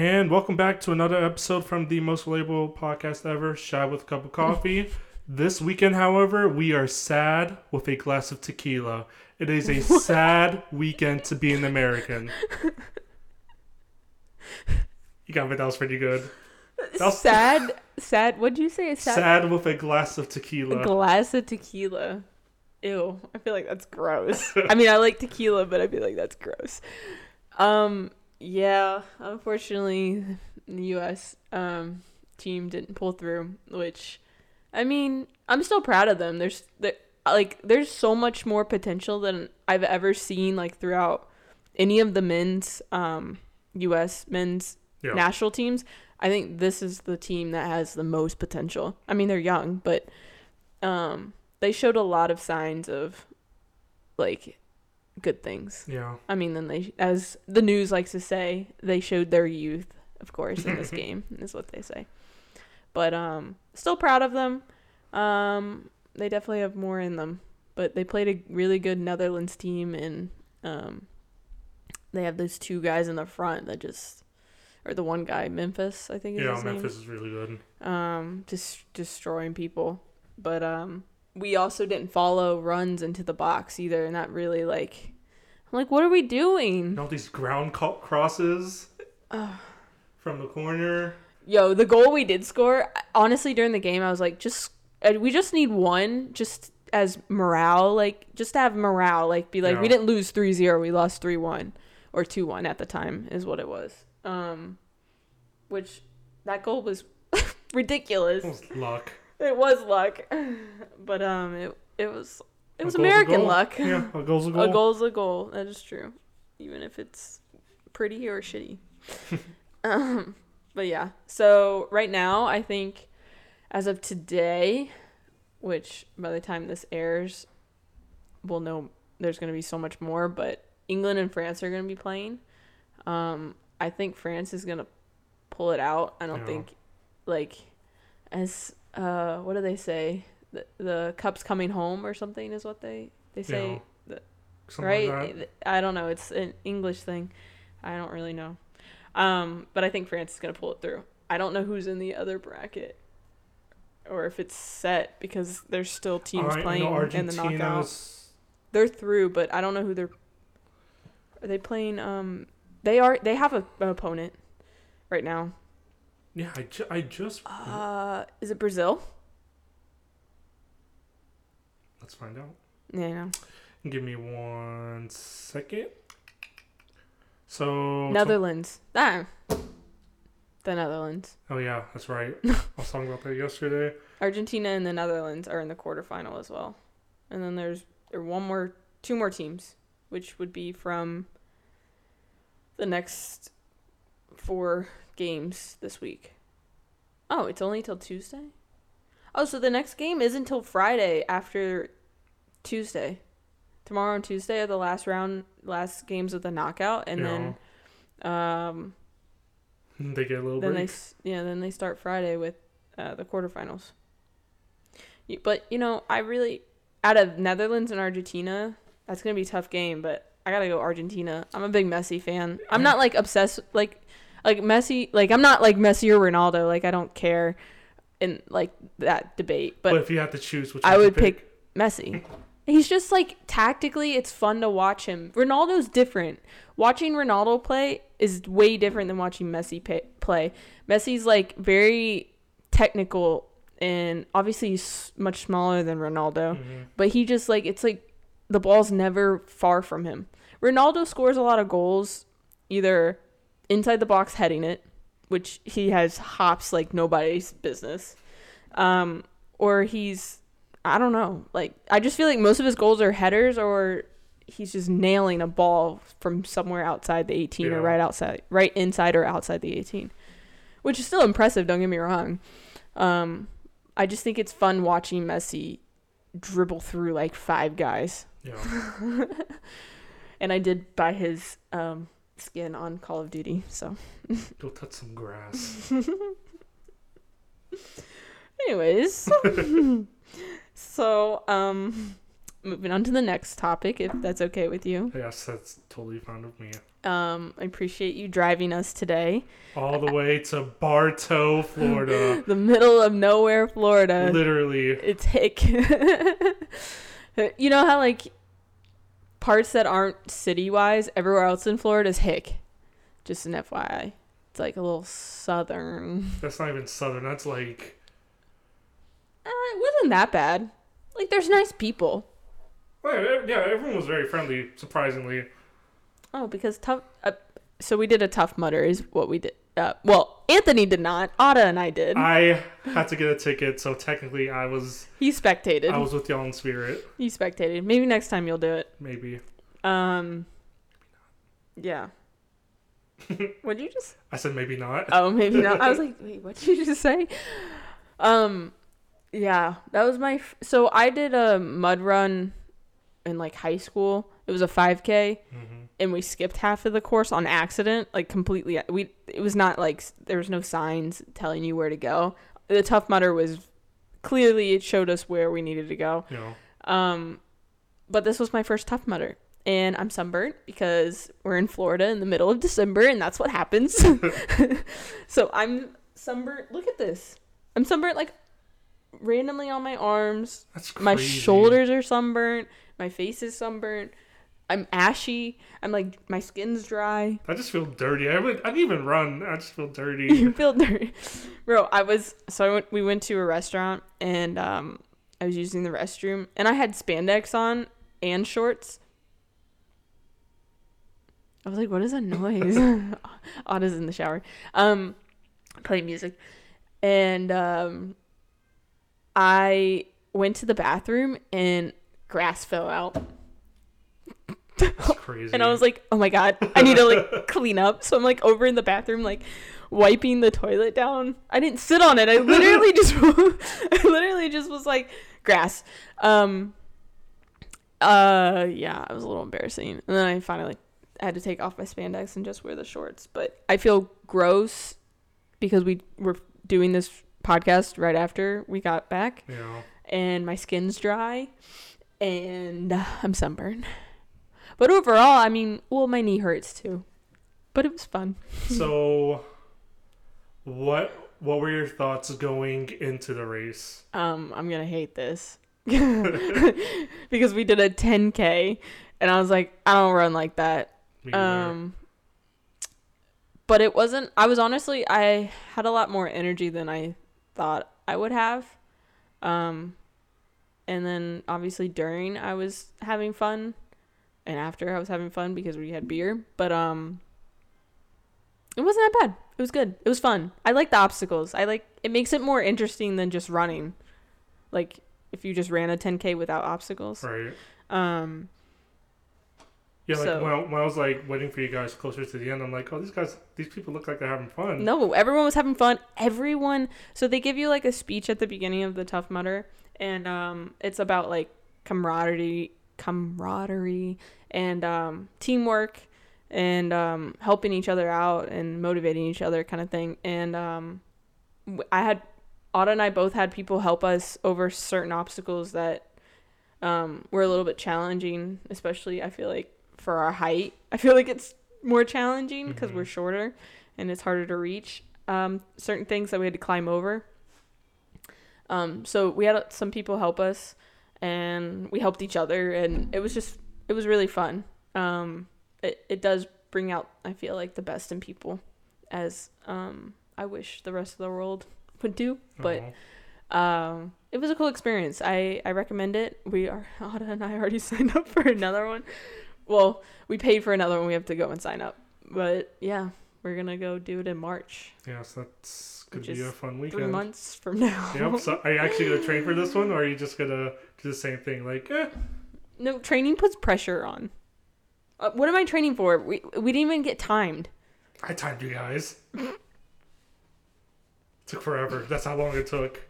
And welcome back to another episode from the most relatable podcast ever, Shy with a Cup of Coffee. this weekend, however, we are sad with a glass of tequila. It is a sad weekend to be an American. You got me. That was pretty good. That was sad, sad. What'd you say? Sad, sad with a glass of tequila. a tequila. glass of tequila. Ew, I feel like that's gross. I mean, I like tequila, but I feel like that's gross. Um, yeah, unfortunately, the U.S. um team didn't pull through. Which, I mean, I'm still proud of them. There's there, like there's so much more potential than I've ever seen like throughout any of the men's um U.S. men's Yeah. national teams. I think this is the team that has the most potential. I mean, they're young, but um, they showed a lot of signs of like good things. yeah. I mean, then they, as the news likes to say, they showed their youth, of course, in this game, is what they say. But um, still proud of them. Um, they definitely have more in them. But they played a really good Netherlands team, and um, they have those two guys in the front that just, or the one guy, Memphis, I think is Yeah, his Memphis is really good. um, just destroying people. But um, we also didn't follow runs into the box either, and that really like, like, what are we doing? And all these ground co- crosses from the corner. Yo, the goal we did score, honestly, during the game, I was like, just uh, we just need one, just as morale, like just to have morale, like be like, we didn't lose 3-0, we lost 3-1 or 2-1 at the time is what it was. Um, which that goal was ridiculous. It was luck. It was luck, but um, it it was it was American luck. Yeah, a goal's a goal. A goal's a goal. That is true, even if it's pretty or shitty. um, but yeah. So right now, I think as of today, which by the time this airs, we'll know there's going to be so much more. But England and France are going to be playing. Um, I think France is going to pull it out. I don't Yeah. think like as uh what do they say the, the cup's coming home or something is what they they say Something right? like. I don't know. It's an English thing. I don't really know. Um, but I think France is gonna pull it through. I don't know who's in the other bracket, or if it's set because there's still teams I playing in the knockouts. They're through, but I don't know who they're. Are they playing? Um, they are. They have a, an opponent right now. Yeah, I, ju- I just. Uh, is it Brazil? Let's find out. Yeah, I know. Give me one second. So. Netherlands. Ah, the Netherlands. Oh, yeah, that's right. I was talking about that yesterday. Argentina and the Netherlands are in the quarterfinal as well. And then there's there one more two more teams, which would be from the next four games this week. Oh, it's only till Tuesday? Oh, so the next game is until Friday after Tuesday. Tomorrow and Tuesday are the last round last games of the knockout and then um They get a little then they break. s- yeah then they start Friday with uh, the quarterfinals. But you know, I really out of Netherlands and Argentina, that's gonna be a tough game. But I gotta go Argentina. I'm a big Messi fan. I'm not like obsessed like like Messi. Like I'm not like Messi or Ronaldo. Like I don't care in like that debate. But, But, if you had to choose, which I would pick Messi. He's just like tactically, it's fun to watch him. Ronaldo's different. Watching Ronaldo play is way different than watching Messi pay, play. Messi's like very technical and obviously he's much smaller than Ronaldo, Mhm. but he just like it's like the ball's never far from him. Ronaldo scores a lot of goals either inside the box heading it, which he has hops like nobody's business. Um, or he's I don't know. Like I just feel like most of his goals are headers or he's just nailing a ball from somewhere outside the 18 Yeah. or right outside right inside or outside the 18. Which is still impressive, don't get me wrong. Um I just think it's fun watching Messi dribble through like five guys. Yeah. And I did buy his um skin on Call of Duty, so Go touch some grass. anyways. so, um moving on to the next topic, if that's okay with you. Yes, that's totally fine with me. Um, I appreciate you driving us today. All the way to Bartow, Florida. The middle of nowhere, Florida. Literally. It's hick. you know how like parts that aren't city wise everywhere else in Florida is hick. Just an FYI. It's like a little southern. That's not even southern. That's like Uh, it wasn't that bad. Like there's nice people. well, yeah, everyone was very friendly, surprisingly. Oh, because tough. Uh, so we did a Tough Mudder is what we did. Uh, well, Anthony did not. Ada and I did. I had to get a ticket, so technically I was he spectated. I was with y'all in spirit. he spectated. Maybe next time you'll do it. Maybe. Um. Yeah. what did you just? I said maybe not. Oh, maybe not. I was like, wait, what did you just say? Um, yeah, that was my. F- so I did a mud run in like high school. It was a 5K, hmm and we skipped half of the course on accident, like completely. We it was not like there was no signs telling you where to go. The tough mudder was clearly it showed us where we needed to go. Know. Um, but this was my first tough mudder. And I'm sunburnt because we're in Florida in the middle of December, and that's what happens. so I'm sunburnt. Look at this. I'm sunburnt like randomly on my arms. That's crazy. My shoulders are sunburnt. My face is sunburnt. I'm ashy. I'm like my skin's dry. I just feel dirty. I would. I didn't even run. I just feel dirty. you feel dirty, bro. I was so I went, we went to a restaurant and um I was using the restroom and I had spandex on and shorts. I was like, "What is that noise?" Anna's in the shower, um, playing music, and um, I went to the bathroom and grass fell out. That's crazy. And I was like, oh my god, I need to like clean up. So I'm like over in the bathroom, like wiping the toilet down. I didn't sit on it. I literally just, I literally just was like grass. Um. Uh. Yeah, it was a little embarrassing. And then I finally like had to take off my spandex and just wear the shorts. But I feel gross because we were doing this podcast right after we got back, know. and my skin's dry, and I'm sunburned. But overall, I mean, well, my knee hurts too. But it was fun. So, what what were your thoughts going into the race? Um, I'm gonna hate this because we did a 10k, and I was like, I don't run like that. Um, but it wasn't. I was honestly, I had a lot more energy than I thought I would have. Um, and then obviously during I was having fun, and after I was having fun because we had beer. But um, it wasn't that bad. It was good. It was fun. I like the obstacles. I like it makes it more interesting than just running. Like if you just ran a 10k without obstacles. right. Um, Yeah, like So- when, I, when I was like waiting for you guys closer to the end, I'm like, oh, these guys, these people look like they're having fun. No, everyone was having fun. Everyone. So they give you like a speech at the beginning of the Tough Mudder, and um, it's about like camaraderie, camaraderie, and um, teamwork, and um, helping each other out and motivating each other, kind of thing. And um, I had Otto and I both had people help us over certain obstacles that um, were a little bit challenging, especially I feel like for our height. I feel like it's more challenging because Mhm. we're shorter and it's harder to reach um, certain things that we had to climb over. Um, so we had some people help us, and we helped each other, and it was just it was really fun. Um, it it does bring out I feel like the best in people, as um, I wish the rest of the world would do. But Oh. um, it was a cool experience. I, I recommend it. We are Ada and I already signed up for another one. Well, we paid for another one. We have to go and sign up. But yeah, we're gonna go do it in March, yes, that's gonna be a fun three weekend. months from now. Yep. So, are you actually gonna train for this one, or are you just gonna do the same thing? Like, eh, No, training puts pressure on. Uh, what am I training for? We we didn't even get timed. I timed you guys. took forever. That's how long it took.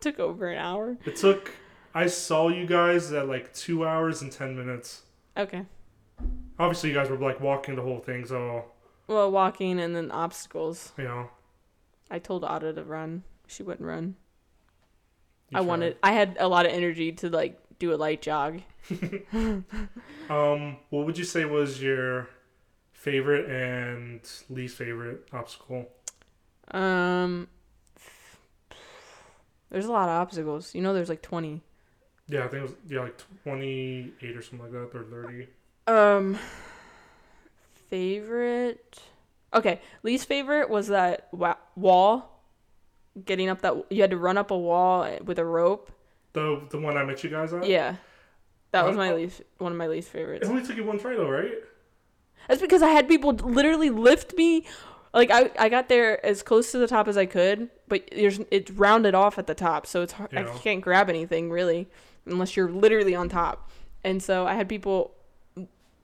took over an hour. It took. I saw you guys at like two hours and ten minutes. Okay. Obviously, you guys were like walking the whole thing, so Well, walking and then obstacles. Yeah. I told Ada to run. She wouldn't run. you I tried. wanted. I had a lot of energy to like do a light jog. Um, what would you say was your favorite and least favorite obstacle? Um, there's a lot of obstacles. You know, there's like 20. Yeah, I think it was yeah like twenty eight or something like that, or thirty. Um, favorite. Okay, least favorite was that wa- wall. Getting up that you had to run up a wall with a rope. The the one I met you guys on. Yeah, that was my least one of my least favorites. It only took you one try though, right? That's because I had people literally lift me. Like I, I got there as close to the top as I could, but there's it's rounded off at the top, so it's hard, I can't grab anything really unless you're literally on top. And so I had people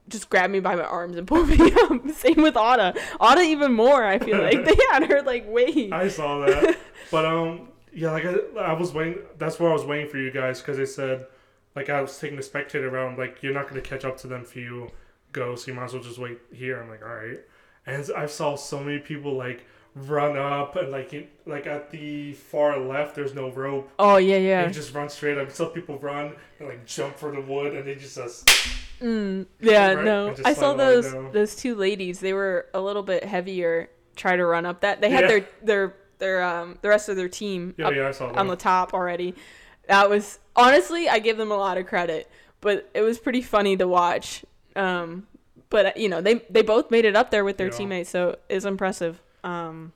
just grab me by my arms and pull me up. Same with Otta. Otta even more. I feel like they had her like wait. I saw that, but um, yeah, like I, I was waiting. That's where I was waiting for you guys because they said, like I was taking the spectator round. Like you're not gonna catch up to them if you go, so you might as well just wait here. I'm like, all right. And I saw so many people like run up and like in, like at the far left, there's no rope. Oh yeah, yeah. just run straight up. Some people run and like jump for the wood, and they just uh, Mm, yeah, Right? no. Just I saw slide all the way those down. those two ladies. They were a little bit heavier. Try to run up that. They had Yeah. their their their um the rest of their team yeah, yeah, I saw on the top already. That was honestly, I give them a lot of credit, but it was pretty funny to watch. Um, but uh, you know, they they both made it up there with their teammates, so it's impressive. Um,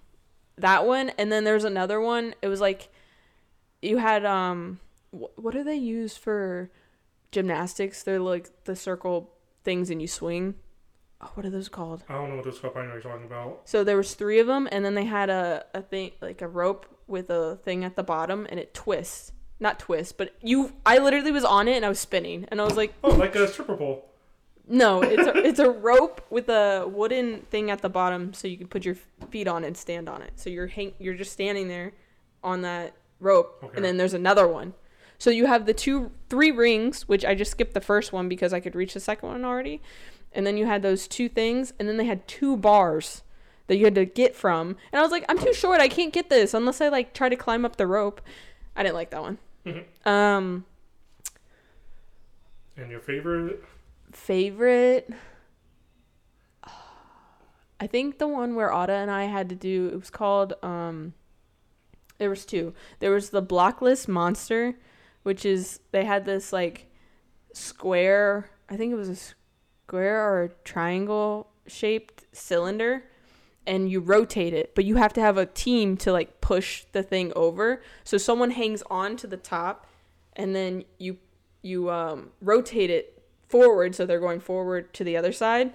that one, and then there's another one. It was like you had um, wh- what do they use for gymnastics? They're like the circle things, and you swing. Oh, what are those called? I don't know what those cup I know you're talking about. So there was three of them, and then they had a, a thing like a rope with a thing at the bottom, and it twists. Not twist, but you. I literally was on it and I was spinning, and I was like, Oh, like a stripper pole. no, it's a, it's a rope with a wooden thing at the bottom, so you can put your feet on it and stand on it. So you're hang, you're just standing there on that rope, Okay. and then there's another one. So you have the two, three rings, which I just skipped the first one because I could reach the second one already, and then you had those two things, and then they had two bars that you had to get from, and I was like, I'm too short, I can't get this unless I like try to climb up the rope. I didn't like that one. Mhm. Um, And your favorite? favorite I think the one where Ada and I had to do it was called um there was two. There was the Block Ness Monster, which is they had this like square I think it was a square or a triangle shaped cylinder and you rotate it, but you have to have a team to like push the thing over. So someone hangs on to the top and then you you um, rotate it forward so they're going forward to the other side.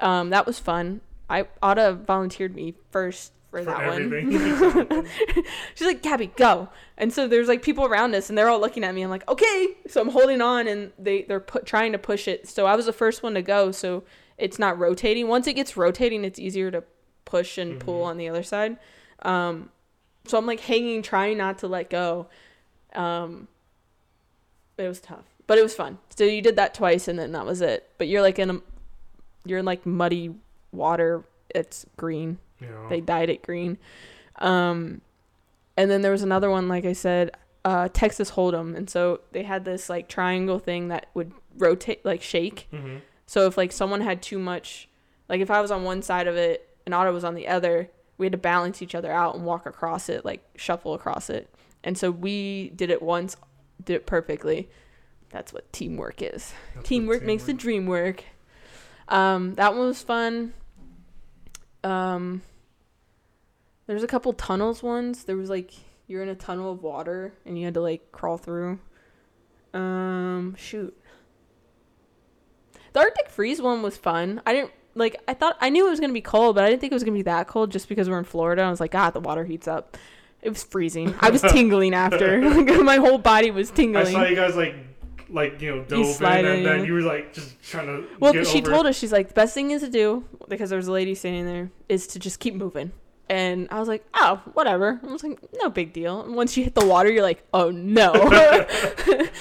Um, that was fun. I Otta volunteered me first for, For that one. She's like, Gabby, go. And so there's like people around us and they're all looking at me. I'm like, okay. So I'm holding on and they, they're put, trying to push it. So I was the first one to go. So it's not rotating. Once it gets rotating, it's easier to push and pull Mhm. on the other side. Um, so I'm like hanging, trying not to let go. Um, it was tough, but it was fun. So you did that twice and then that was it. But you're like in a, you're in like muddy water. It's green know. they dyed it green. Um, and then there was another one, like I said, uh, Texas Hold'em, and so they had this like triangle thing that would rotate, like shake. hmm So if like someone had too much, like if I was on one side of it and Otto was on the other, we had to balance each other out and walk across it, like shuffle across it. And so we did it once, did it perfectly. That's what teamwork is. teamwork makes the dream work. Um, that one was fun. Um, there's a couple tunnels ones. There was like you're in a tunnel of water and you had to like crawl through. Um, shoot. The Arctic freeze one was fun. I didn't like. I thought I knew it was gonna be cold, but I didn't think it was gonna be that cold just because we're in Florida. I was like, ah, the water heats up. It was freezing. I was tingling after. Like, my whole body was tingling. I saw you guys like, like you know, dove in, and then you were like just trying to. Well, she told it. us she's like the best thing is to do because there was a lady standing there is to just keep moving. And I was like, oh, whatever. I was like, no big deal. And once you hit the water, you're like, oh no.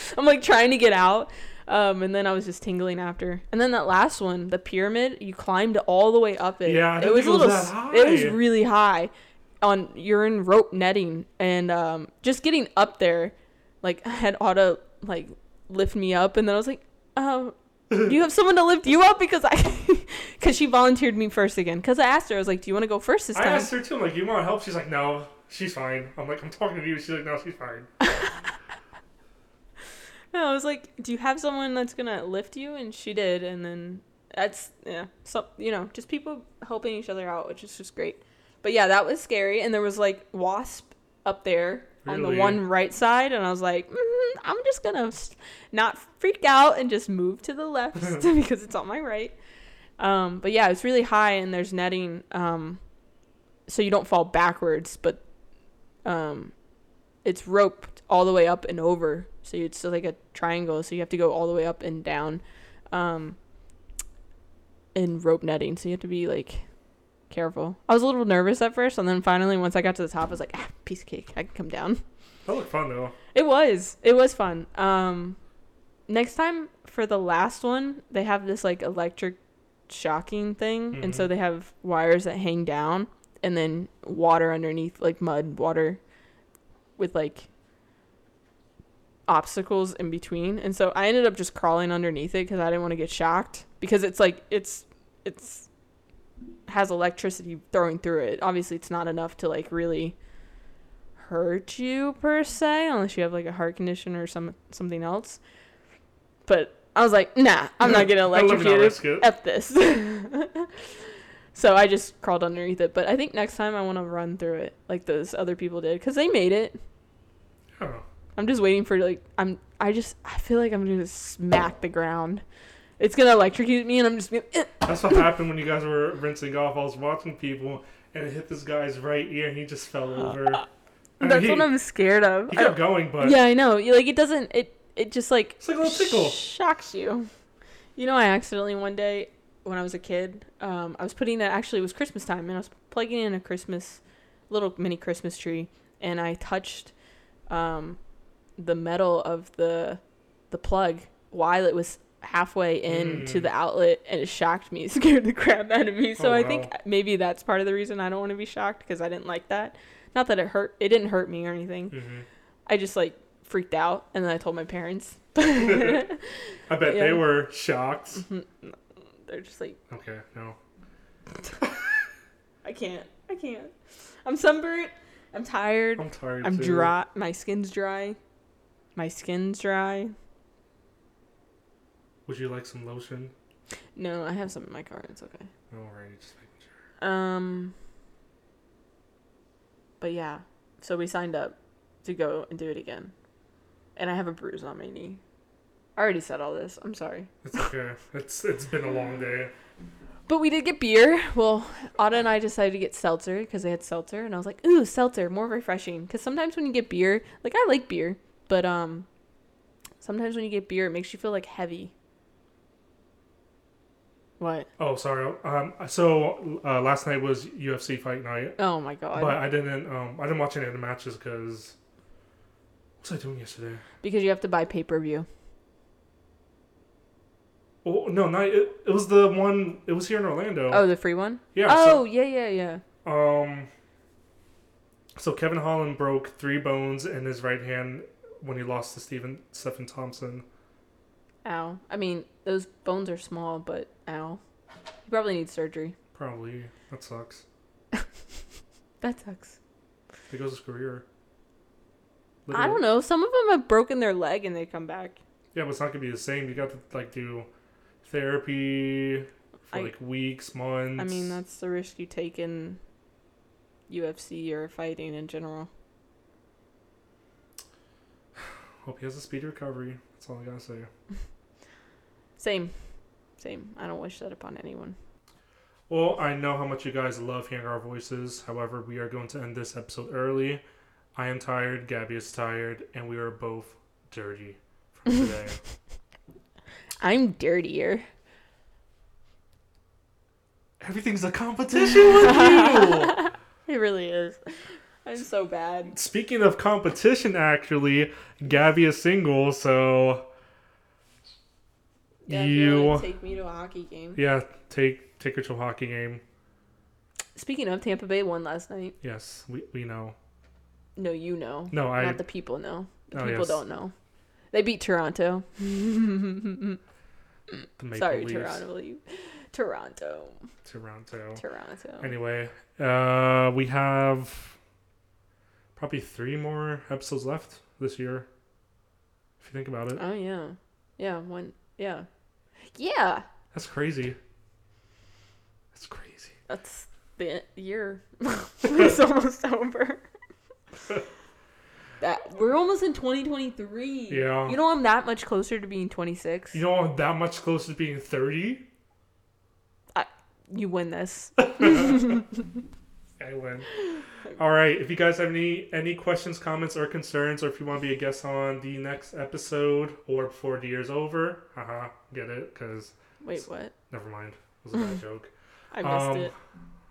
I'm like trying to get out. Um, and then I was just tingling after. And then that last one, the pyramid, you climbed all the way up it. Yeah, it was a it was little. It was really high. On you're in rope netting, and um, just getting up there, like I had Otto like lift me up, and then I was like, um, do you have someone to lift you up because I, because she volunteered me first again. Because I asked her, I was like, do you want to go first this time? I time? asked her too. I'm like, you want help? She's like, no, she's fine. I'm like, I'm talking to you. She's like, no, she's fine. No, I was like, "Do you have someone that's gonna lift you?" And she did, and then that's yeah, so you know, just people helping each other out, which is just great. But yeah, that was scary, and there was like wasp up there on the Really? one right side, and I was like, mm, I'm just gonna s- not freak out and just move to the left because it's on my right. Um, but yeah, it's really high, and there's netting, um, so you don't fall backwards, but um, it's roped all the way up and over. So it's like a triangle. So you have to go all the way up and down, um, in rope netting. So you have to be like careful. I was a little nervous at first, and then finally, once I got to the top, I was like, ah, piece of cake. I can come down. That looked fun though. It was. It was fun. Um, next time for the last one, they have this like electric shocking thing, and so Mhm. they have wires that hang down, and then water underneath, like mud water, with like obstacles in between. And so I ended up just crawling underneath it because I didn't want to get shocked because it's like it's it's has electricity throwing through it. Obviously, it's not enough to like really hurt you per se, unless you have like a heart condition or some something else. But I was like, nah, I'm not getting I'll let me not electrocuted. F this. so I just crawled underneath it. But I think next time I want to run through it like those other people did because they made it. Oh. I'm just waiting for like I'm. I just I feel like I'm gonna smack the ground. It's gonna electrocute me, and I'm just. Gonna, eh. That's what happened when you guys were rinsing off. I was watching people, and it hit this guy's right ear, and he just fell over. Mean, That's he, what I'm scared of. he kept going, but yeah, I know. Like it doesn't. It it just like it's like a little tickle. shocks you. You know, I accidentally one day when I was a kid, um, I was putting that Actually, it was Christmas time, and I was plugging in a Christmas little mini Christmas tree, and I touched um, the metal of the the plug while it was halfway into Mm. the outlet, and it shocked me. Scared the crap out of me. So Oh, I wow. think maybe that's part of the reason I don't want to be shocked because I didn't like that. Not that it hurt. It didn't hurt me or anything. hmm I just like freaked out, and then I told my parents. I bet Yeah. they were shocked. They're just like, Okay, no. I can't. I can't. I'm sunburnt. I'm tired. I'm tired. I'm too. dry. My skin's dry. My skin's dry. Would you like some lotion? No, I have some in my car. It's okay. Alright, just making sure. Um. But yeah, so we signed up to go and do it again, and I have a bruise on my knee. I already said all this. I'm sorry. It's okay. it's it's been a long day. But we did get beer. Well, Ada and I decided to get seltzer because they had seltzer, and I was like, "Ooh, seltzer, more refreshing." Because sometimes when you get beer, like I like beer, but um, sometimes when you get beer, it makes you feel like heavy. What? Oh, sorry. Um, so uh, last night was UFC fight night, Oh my god! but I didn't. Um, I didn't watch any of the matches because. What was I doing yesterday? because you have to buy pay per view. Oh no, not it. It was the one. It was here in Orlando. Oh, the free one. yeah. oh yeah, yeah, yeah. So, um. So Kevin Holland broke three bones in his right hand when he lost to Stephen Stephen Thompson. Ow. I mean, those bones are small, but ow. You probably need surgery. Probably that sucks. That sucks. There goes his career. I don't know. Some of them have broken their leg and they come back. Yeah, but it's not gonna be the same. You got to like do therapy for I- like weeks, months. I mean, that's the risk you take in UFC or fighting in general. Hope he has a speedy recovery. That's all I gotta say. Same. Same. I don't wish that upon anyone. Well, I know how much you guys love hearing our voices. However, we are going to end this episode early. I am tired. Gabby is tired, and we are both dirty from today. I'm dirtier. Everything's a competition with you. It really is. I'm so bad. Speaking of competition, actually, Gabby is single, so you, take me to a hockey game. yeah, take take her to a hockey game. Speaking of, Tampa Bay won last night. Yes, we we know. No, you know. No, I Not the people know. The Oh, people yes. don't know. They beat Toronto. Sorry, Leafs. Toronto. Leaf. Toronto. Toronto. Toronto. Anyway, uh, we have probably three more episodes left this year. If you think about it, Oh yeah, yeah. One. Yeah. Yeah. that's crazy. That's crazy. That's the year. it's almost over. that we're almost in 2023. Yeah. You know I'm that much closer to being 26. You know, I'm that much closer to being 30. You win this. I win. All right. If you guys have any any questions, comments, or concerns, or if you want to be a guest on the next episode or before the year's over, haha, get it? Because Wait, what? never mind. It was a bad joke. I missed Um, it.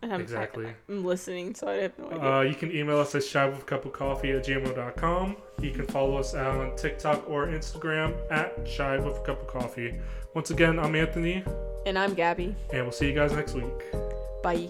And I'm, exactly. I, am listening, so I have no idea. Uh, you can email us at shivewithcupofcoffee at gmail.com. You can follow us on TikTok or Instagram at Shive with a Cup of Coffee. Once again, I'm Anthony, and I'm Gabby. and we'll see you guys next week. Bye.